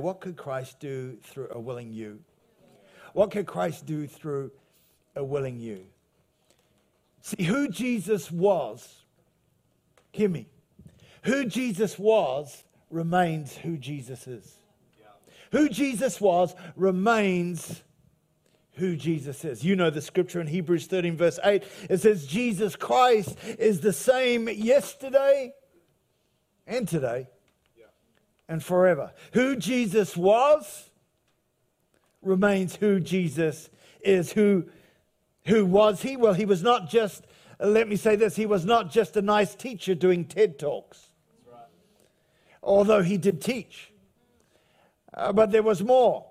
what could Christ do through a willing you? What could Christ do through a willing you? See, who Jesus was, hear me, who Jesus was remains who Jesus is. Who Jesus was remains who Jesus is. You know the scripture in Hebrews 13, verse 8. It says, Jesus Christ is the same yesterday and today and forever. Who Jesus was remains who Jesus is. Who, who was he? Well, he was not just, let me say this, he was not just a nice teacher doing TED Talks, right. although he did teach. Uh, but there was more.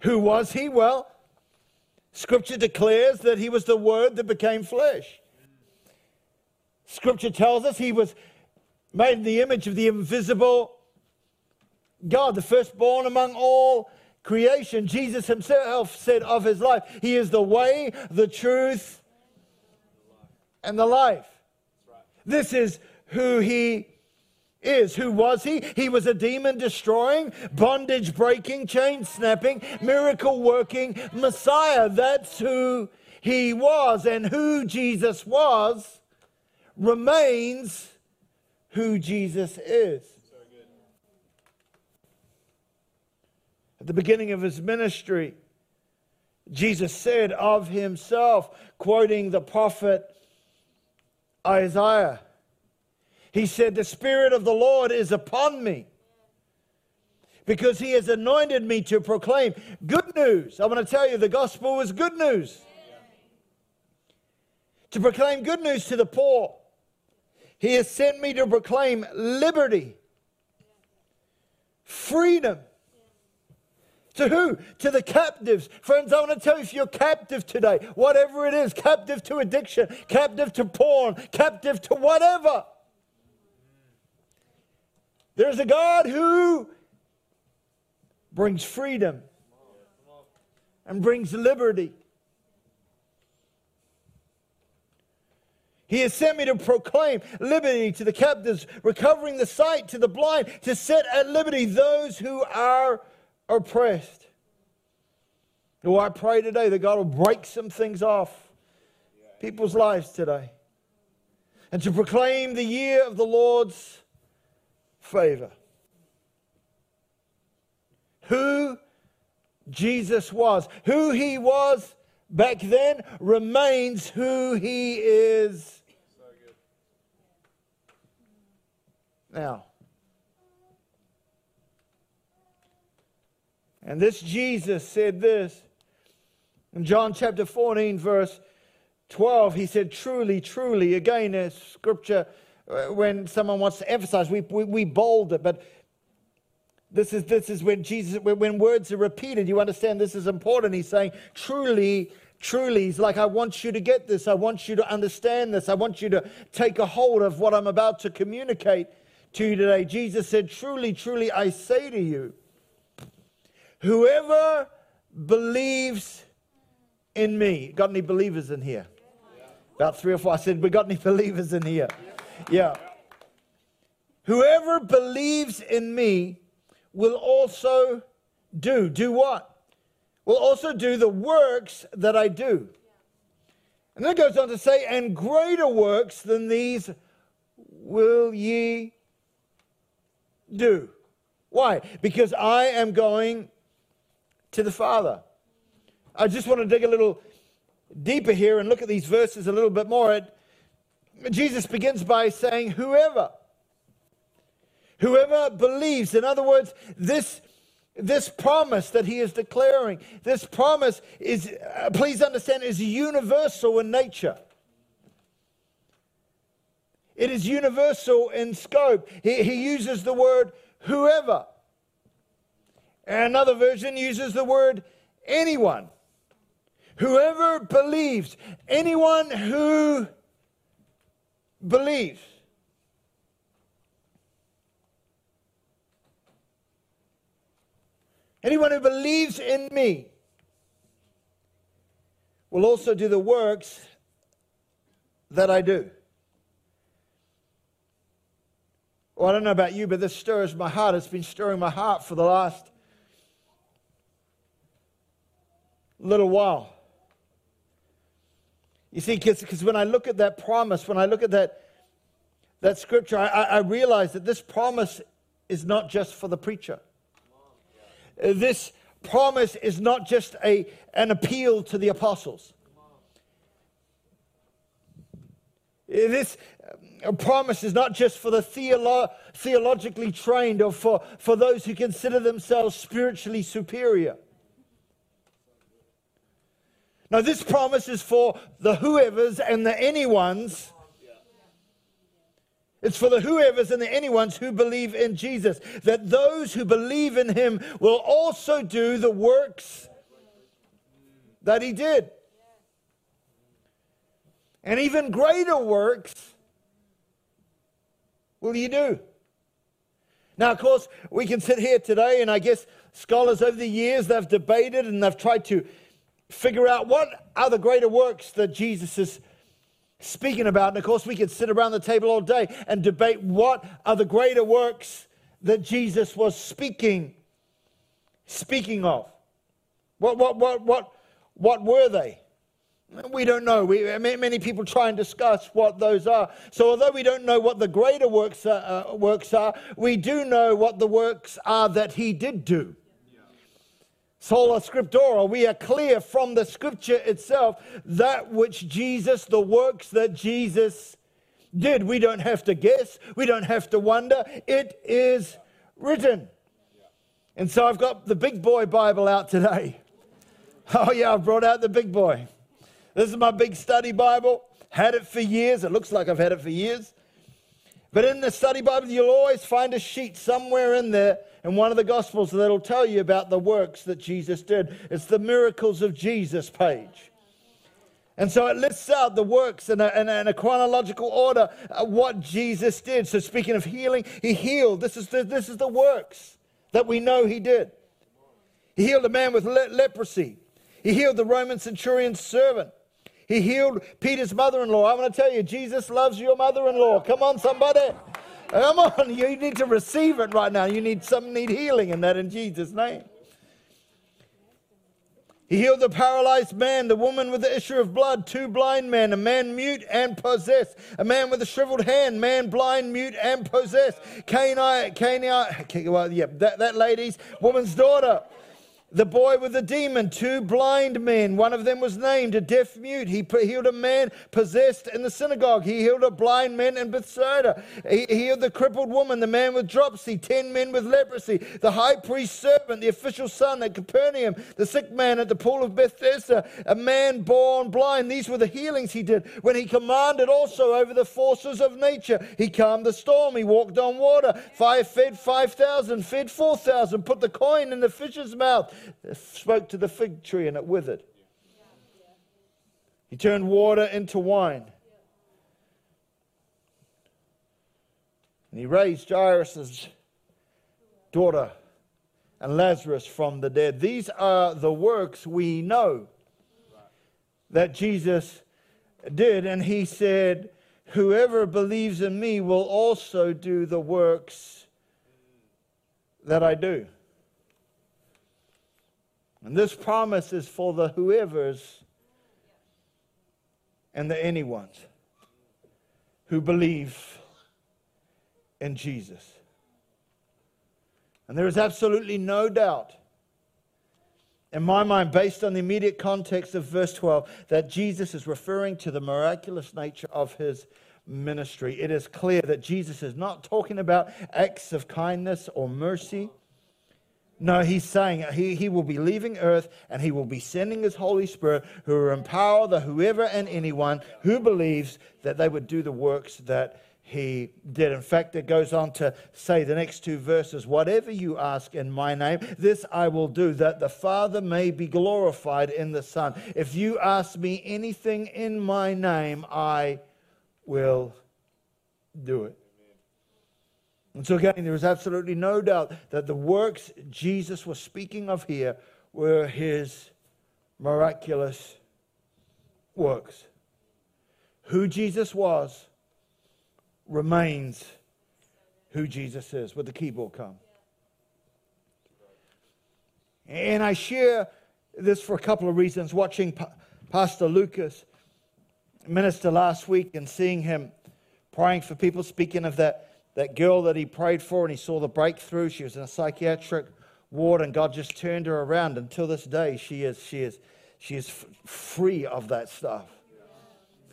Who was he? Well, Scripture declares that he was the Word that became flesh. Scripture tells us he was made in the image of the invisible God, the firstborn among all creation. Jesus himself said of his life, He is the way, the truth, and the life. This is who he is. Who was he? He was a demon destroying, bondage breaking, chain snapping, miracle working Messiah. That's who he was. And who Jesus was remains who Jesus is. At the beginning of his ministry, Jesus said of himself, quoting the prophet Isaiah, he said, The Spirit of the Lord is upon me because he has anointed me to proclaim good news. I want to tell you, the gospel is good news. To proclaim good news to the poor. He has sent me to proclaim liberty, freedom to who? To the captives. Friends, I want to tell you if you're captive today, whatever it is, captive to addiction, captive to porn, captive to whatever, there's a God who brings freedom and brings liberty. He has sent me to proclaim liberty to the captives, recovering the sight to the blind, to set at liberty those who are oppressed. Oh, I pray today that God will break some things off people's lives today. And to proclaim the year of the Lord's favor. Who Jesus was, who he was back then, remains who he is now. And this Jesus said this in John chapter 14, verse 12. He said, Truly, truly, again, as scripture, uh, when someone wants to emphasize, we, we, we bold it, but this is, this is when Jesus, when words are repeated, you understand this is important. He's saying, Truly, truly. He's like, I want you to get this. I want you to understand this. I want you to take a hold of what I'm about to communicate to you today. Jesus said, Truly, truly, I say to you, Whoever believes in me. Got any believers in here? About three or four. I said, We got any believers in here? Yeah. Whoever believes in me will also do. Do what? Will also do the works that I do. And then it goes on to say, And greater works than these will ye do. Why? Because I am going to the Father. I just want to dig a little deeper here and look at these verses a little bit more. Jesus begins by saying, Whoever, whoever believes. In other words, this, this promise that he is declaring, this promise is, uh, please understand, is universal in nature. It is universal in scope. He, he uses the word whoever. Another version uses the word anyone. Whoever believes, anyone who believes. Anyone who believes in me will also do the works that I do. Well, I don't know about you, but this stirs my heart. It's been stirring my heart for the last little while. You see, because when I look at that promise, when I look at that, that scripture, I, I realize that this promise is not just for the preacher. This promise is not just a, an appeal to the apostles. This uh, promise is not just for the theolo- theologically trained or for, for those who consider themselves spiritually superior. Now, this promise is for the whoever's and the anyone's. It's for the whoever's and the anyone's who believe in Jesus. That those who believe in him will also do the works that he did. And even greater works will you do. Now, of course, we can sit here today, and I guess scholars over the years they've debated and they've tried to figure out what are the greater works that Jesus is speaking about. And of course, we could sit around the table all day and debate what are the greater works that Jesus was speaking speaking of. What what what what what were they? We don't know. We, many people try and discuss what those are. So, although we don't know what the greater works are, uh, works are, we do know what the works are that he did do. Sola Scriptura, we are clear from the scripture itself that which Jesus, the works that Jesus did. We don't have to guess, we don't have to wonder. It is written. And so I've got the big boy Bible out today. Oh, yeah, I've brought out the big boy. This is my big study Bible. Had it for years. It looks like I've had it for years. But in the study Bible, you'll always find a sheet somewhere in there in one of the Gospels that'll tell you about the works that Jesus did. It's the miracles of Jesus page. And so it lists out the works in a, in a, in a chronological order uh, what Jesus did. So speaking of healing, he healed. This is the, this is the works that we know he did. He healed a man with le- leprosy. He healed the Roman centurion's servant. He healed Peter's mother in law. I want to tell you, Jesus loves your mother in law. Come on, somebody. Come on, you need to receive it right now. You need some need healing in that in Jesus' name. He healed the paralyzed man, the woman with the issue of blood, two blind men, a man mute and possessed, a man with a shriveled hand, man blind, mute, and possessed. Canaanite, Canaanite, well, yeah, that, that lady's woman's daughter the boy with the demon, two blind men. One of them was named a deaf mute. He healed a man possessed in the synagogue. He healed a blind man in Bethsaida. He healed the crippled woman, the man with dropsy, ten men with leprosy, the high priest's servant, the official son at Capernaum, the sick man at the pool of Bethesda, a man born blind. These were the healings he did. When he commanded also over the forces of nature, he calmed the storm. He walked on water. Fire fed 5,000, fed 4,000, put the coin in the fish's mouth spoke to the fig tree and it withered. He turned water into wine. And he raised Jairus' daughter and Lazarus from the dead. These are the works we know that Jesus did. And he said, Whoever believes in me will also do the works that I do. And this promise is for the whoever's and the anyone's who believe in Jesus. And there is absolutely no doubt in my mind, based on the immediate context of verse 12, that Jesus is referring to the miraculous nature of his ministry. It is clear that Jesus is not talking about acts of kindness or mercy. No, he's saying he, he will be leaving earth and he will be sending his Holy Spirit who will empower the whoever and anyone who believes that they would do the works that he did. In fact, it goes on to say the next two verses whatever you ask in my name, this I will do, that the Father may be glorified in the Son. If you ask me anything in my name, I will do it. And so, again, there is absolutely no doubt that the works Jesus was speaking of here were his miraculous works. Who Jesus was remains who Jesus is. Would the keyboard come? And I share this for a couple of reasons. Watching pa- Pastor Lucas minister last week and seeing him praying for people, speaking of that, that girl that he prayed for and he saw the breakthrough. She was in a psychiatric ward and God just turned her around. Until this day, she is, she is, she is f- free of that stuff.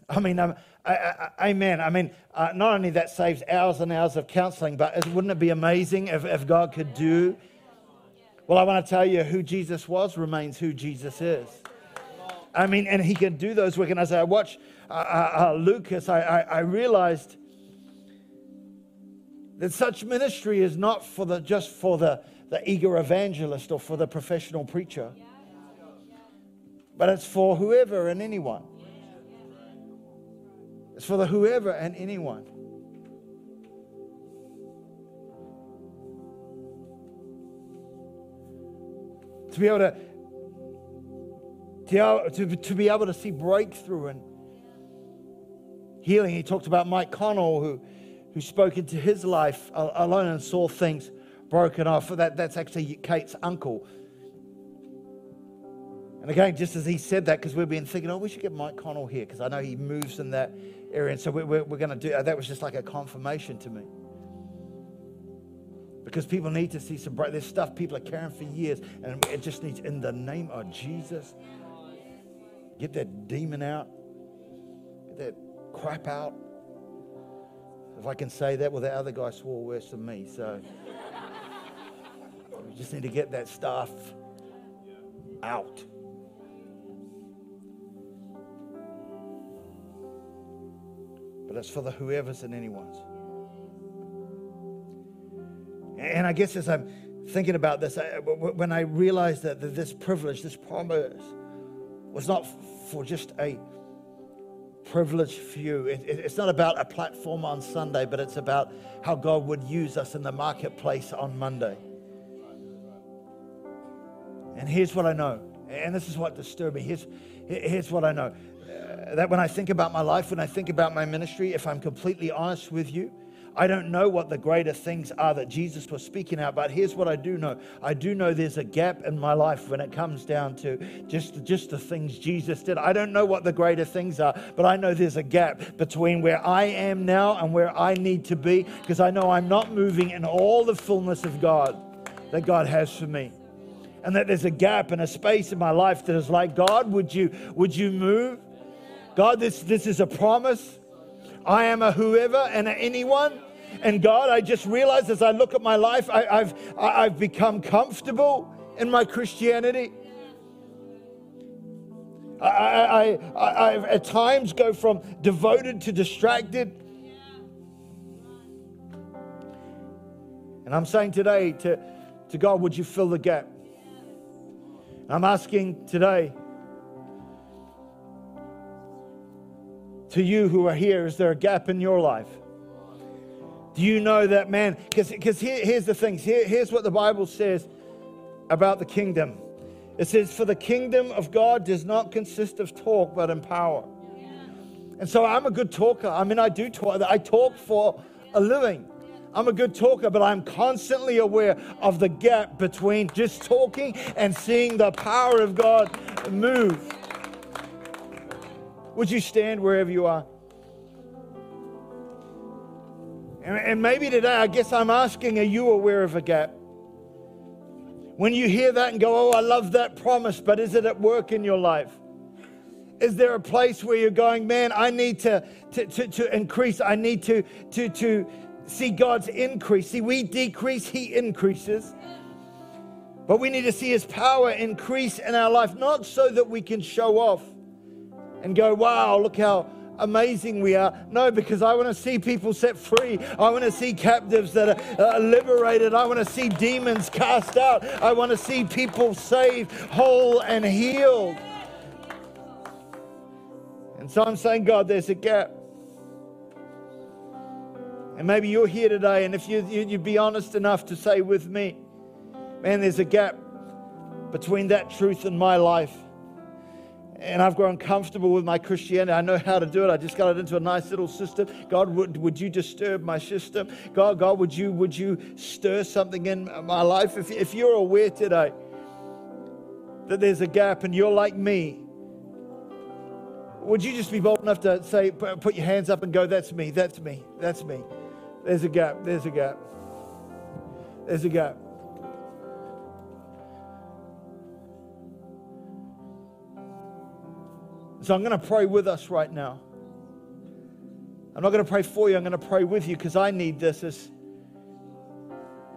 I mean, um, I, I, amen. I mean, uh, not only that saves hours and hours of counseling, but wouldn't it be amazing if, if God could do? Well, I want to tell you who Jesus was remains who Jesus is. I mean, and he can do those work. And as I watch uh, uh, uh, Lucas, I, I, I, realized that such ministry is not for the, just for the, the eager evangelist or for the professional preacher, but it's for whoever and anyone. It's for the whoever and anyone. To be able to, to, to, to be able to see breakthrough and healing. He talked about Mike Connell, who, who spoke into his life alone and saw things broken off. That, that's actually Kate's uncle. And again, just as he said that, because we've been thinking, oh, we should get Mike Connell here, because I know he moves in that area. And so we're, we're, we're going to do uh, that. was just like a confirmation to me. Because people need to see some bright. There's stuff people are carrying for years, and it just needs, in the name of Jesus, get that demon out, get that crap out. If I can say that, well, the other guy swore worse than me, so we just need to get that stuff out. but it's for the whoever's and anyone's. And I guess as I'm thinking about this, I, when I realized that this privilege, this promise, was not for just a privileged few. It, it, it's not about a platform on Sunday, but it's about how God would use us in the marketplace on Monday. And here's what I know, and this is what disturbed me. Here's, here's what I know uh, that when I think about my life, when I think about my ministry, if I'm completely honest with you, I don't know what the greater things are that Jesus was speaking out, but here's what I do know. I do know there's a gap in my life when it comes down to just, just the things Jesus did. I don't know what the greater things are, but I know there's a gap between where I am now and where I need to be because I know I'm not moving in all the fullness of God that God has for me. And that there's a gap and a space in my life that is like, God, would you, would you move? God, this, this is a promise. I am a whoever and a anyone. And God, I just realized as I look at my life, I, have I've become comfortable in my Christianity. I, I, I, I at times go from devoted to distracted. And I'm saying today to, to God, would you fill the gap? I'm asking today, to you who are here, is there a gap in your life? Do you know that, man? Because here, here's the things. Here, here's what the Bible says about the kingdom it says, For the kingdom of God does not consist of talk, but in power. Yeah. And so I'm a good talker. I mean, I do talk. I talk for a living. I'm a good talker, but I'm constantly aware of the gap between just talking and seeing the power of God move. Would you stand wherever you are? And maybe today, I guess I'm asking, are you aware of a gap? When you hear that and go, oh, I love that promise, but is it at work in your life? Is there a place where you're going, man, I need to, to, to, to increase. I need to, to, to see God's increase. See, we decrease, He increases. But we need to see His power increase in our life, not so that we can show off, and go, wow, look how amazing we are. No, because I want to see people set free. I want to see captives that are liberated. I want to see demons cast out. I want to see people saved, whole, and healed. And so I'm saying, God, there's a gap. And maybe you're here today, and if you, you, would be honest enough to say with me, man, there's a gap between that truth and my life and I've grown comfortable with my Christianity. I know how to do it. I just got it into a nice little system. God, would, would you disturb my system? God, God, would you would you stir something in my life? If, if you're aware today that there's a gap and you're like me, would you just be bold enough to say, put your hands up and go, that's me, that's me, that's me. There's a gap, there's a gap. There's a gap. So I'm going to pray with us right now. I'm not going to pray for you, I'm going to pray with you because I need this as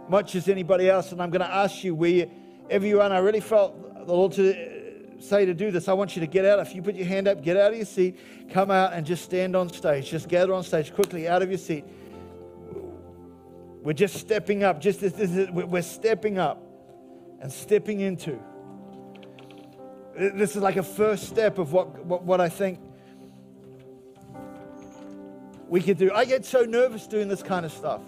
much as anybody else. And I'm going to ask you, wherever you are, and I really felt the Lord to say to do this, I want you to get out. If you put your hand up, get out of your seat, come out and just stand on stage. Just gather on stage quickly out of your seat. We're just stepping up. Just this, this is, we're stepping up and stepping into. This is like a first step of what, what, what I think we could do. I get so nervous doing this kind of stuff.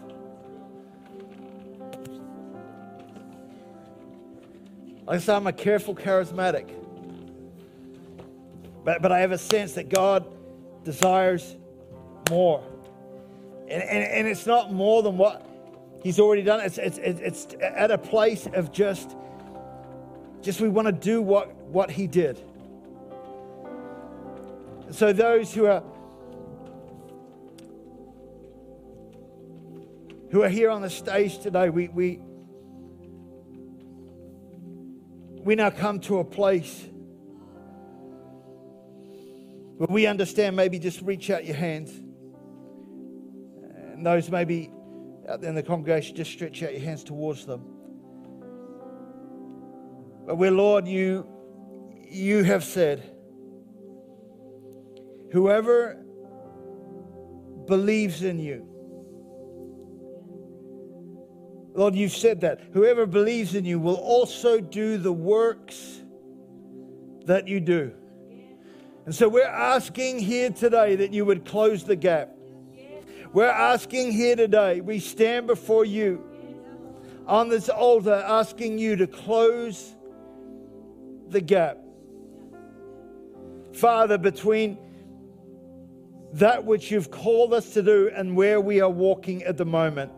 Like I say, I'm a careful charismatic. But, but I have a sense that God desires more. And, and, and it's not more than what He's already done. It's, it's, it's at a place of just, just we want to do what what he did. So, those who are who are here on the stage today, we, we, we now come to a place where we understand maybe just reach out your hands. And those maybe out there in the congregation, just stretch out your hands towards them. But where, Lord, you you have said, whoever believes in you, Lord, you've said that. Whoever believes in you will also do the works that you do. And so we're asking here today that you would close the gap. We're asking here today, we stand before you on this altar asking you to close the gap. Father, between that which you've called us to do and where we are walking at the moment.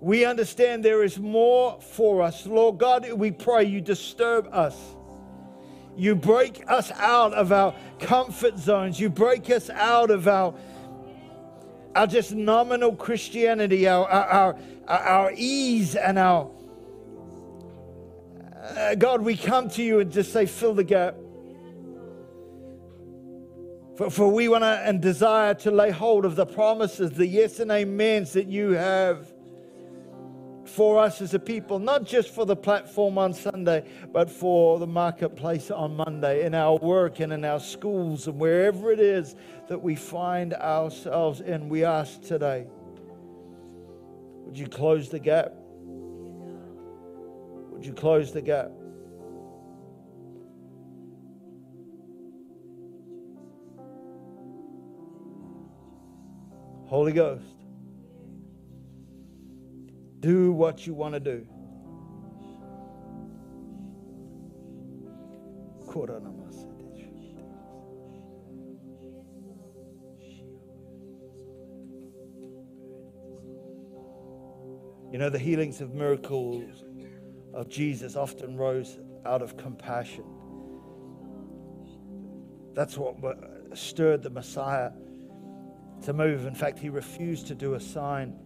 We understand there is more for us. Lord God, we pray you disturb us. You break us out of our comfort zones. You break us out of our, our just nominal Christianity, our, our, our, our ease and our. Uh, God, we come to you and just say, fill the gap. For, for we want to and desire to lay hold of the promises, the yes and amens that you have for us as a people, not just for the platform on Sunday, but for the marketplace on Monday, in our work and in our schools and wherever it is that we find ourselves in. We ask today, would you close the gap? Would you close the gap? Holy Ghost, do what you want to do. You know, the healings of miracles of Jesus often rose out of compassion. That's what stirred the Messiah to move. In fact, he refused to do a sign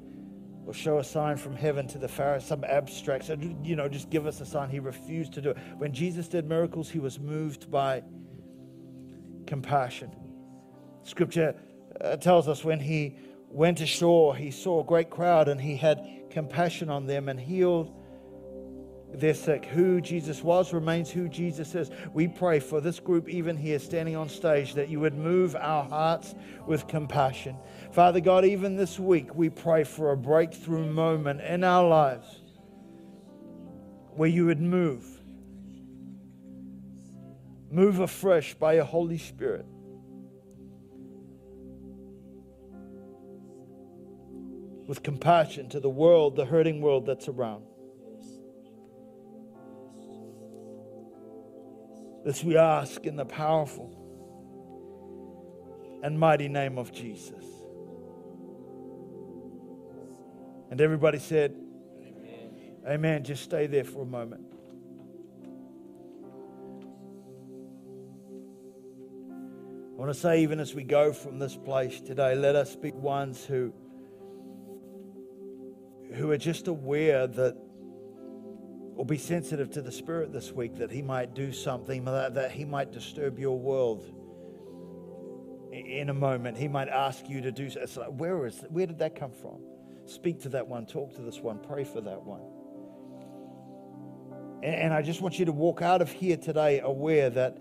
or show a sign from heaven to the Pharisees, some abstract, you know, just give us a sign. He refused to do it. When Jesus did miracles, he was moved by compassion. Scripture uh, tells us when he went ashore, he saw a great crowd and he had compassion on them and healed their sick. Who Jesus was remains who Jesus is. We pray for this group, even here standing on stage, that you would move our hearts with compassion. Father God, even this week, we pray for a breakthrough moment in our lives where you would move. Move afresh by your Holy Spirit. With compassion to the world, the hurting world that's around. This we ask in the powerful and mighty name of Jesus. And everybody said, Amen. Amen. Just stay there for a moment. I want to say, even as we go from this place today, let us be ones who, who are just aware that, be sensitive to the Spirit this week, that He might do something, that, He might disturb your world in a moment. He might ask you to do so. It's like, where is where did that come from? Speak to that one, talk to this one, pray for that one. And, and I just want you to walk out of here today aware that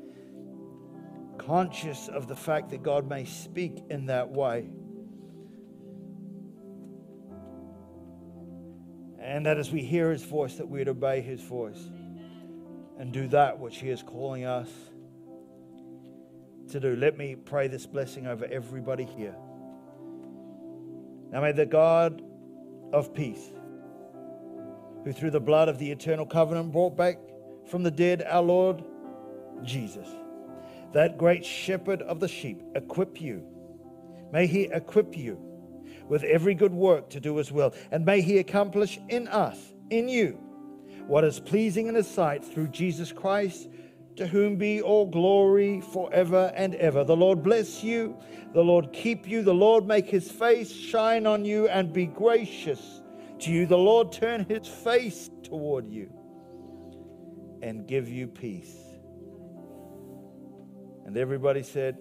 conscious of the fact that God may speak in that way. And that as we hear his voice, that we'd obey his voice and do that which he is calling us to do. Let me pray this blessing over everybody here. Now may the God of peace, who through the blood of the eternal covenant brought back from the dead our Lord Jesus, that great shepherd of the sheep, equip you. May he equip you with every good work to do his will, and may he accomplish in us, in you, what is pleasing in his sight through Jesus Christ to whom be all glory forever and ever. The Lord bless you, the Lord keep you, the Lord make his face shine on you and be gracious to you. The Lord turn his face toward you and give you peace. And everybody said,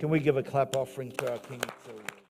Can we give a clap offering to our King?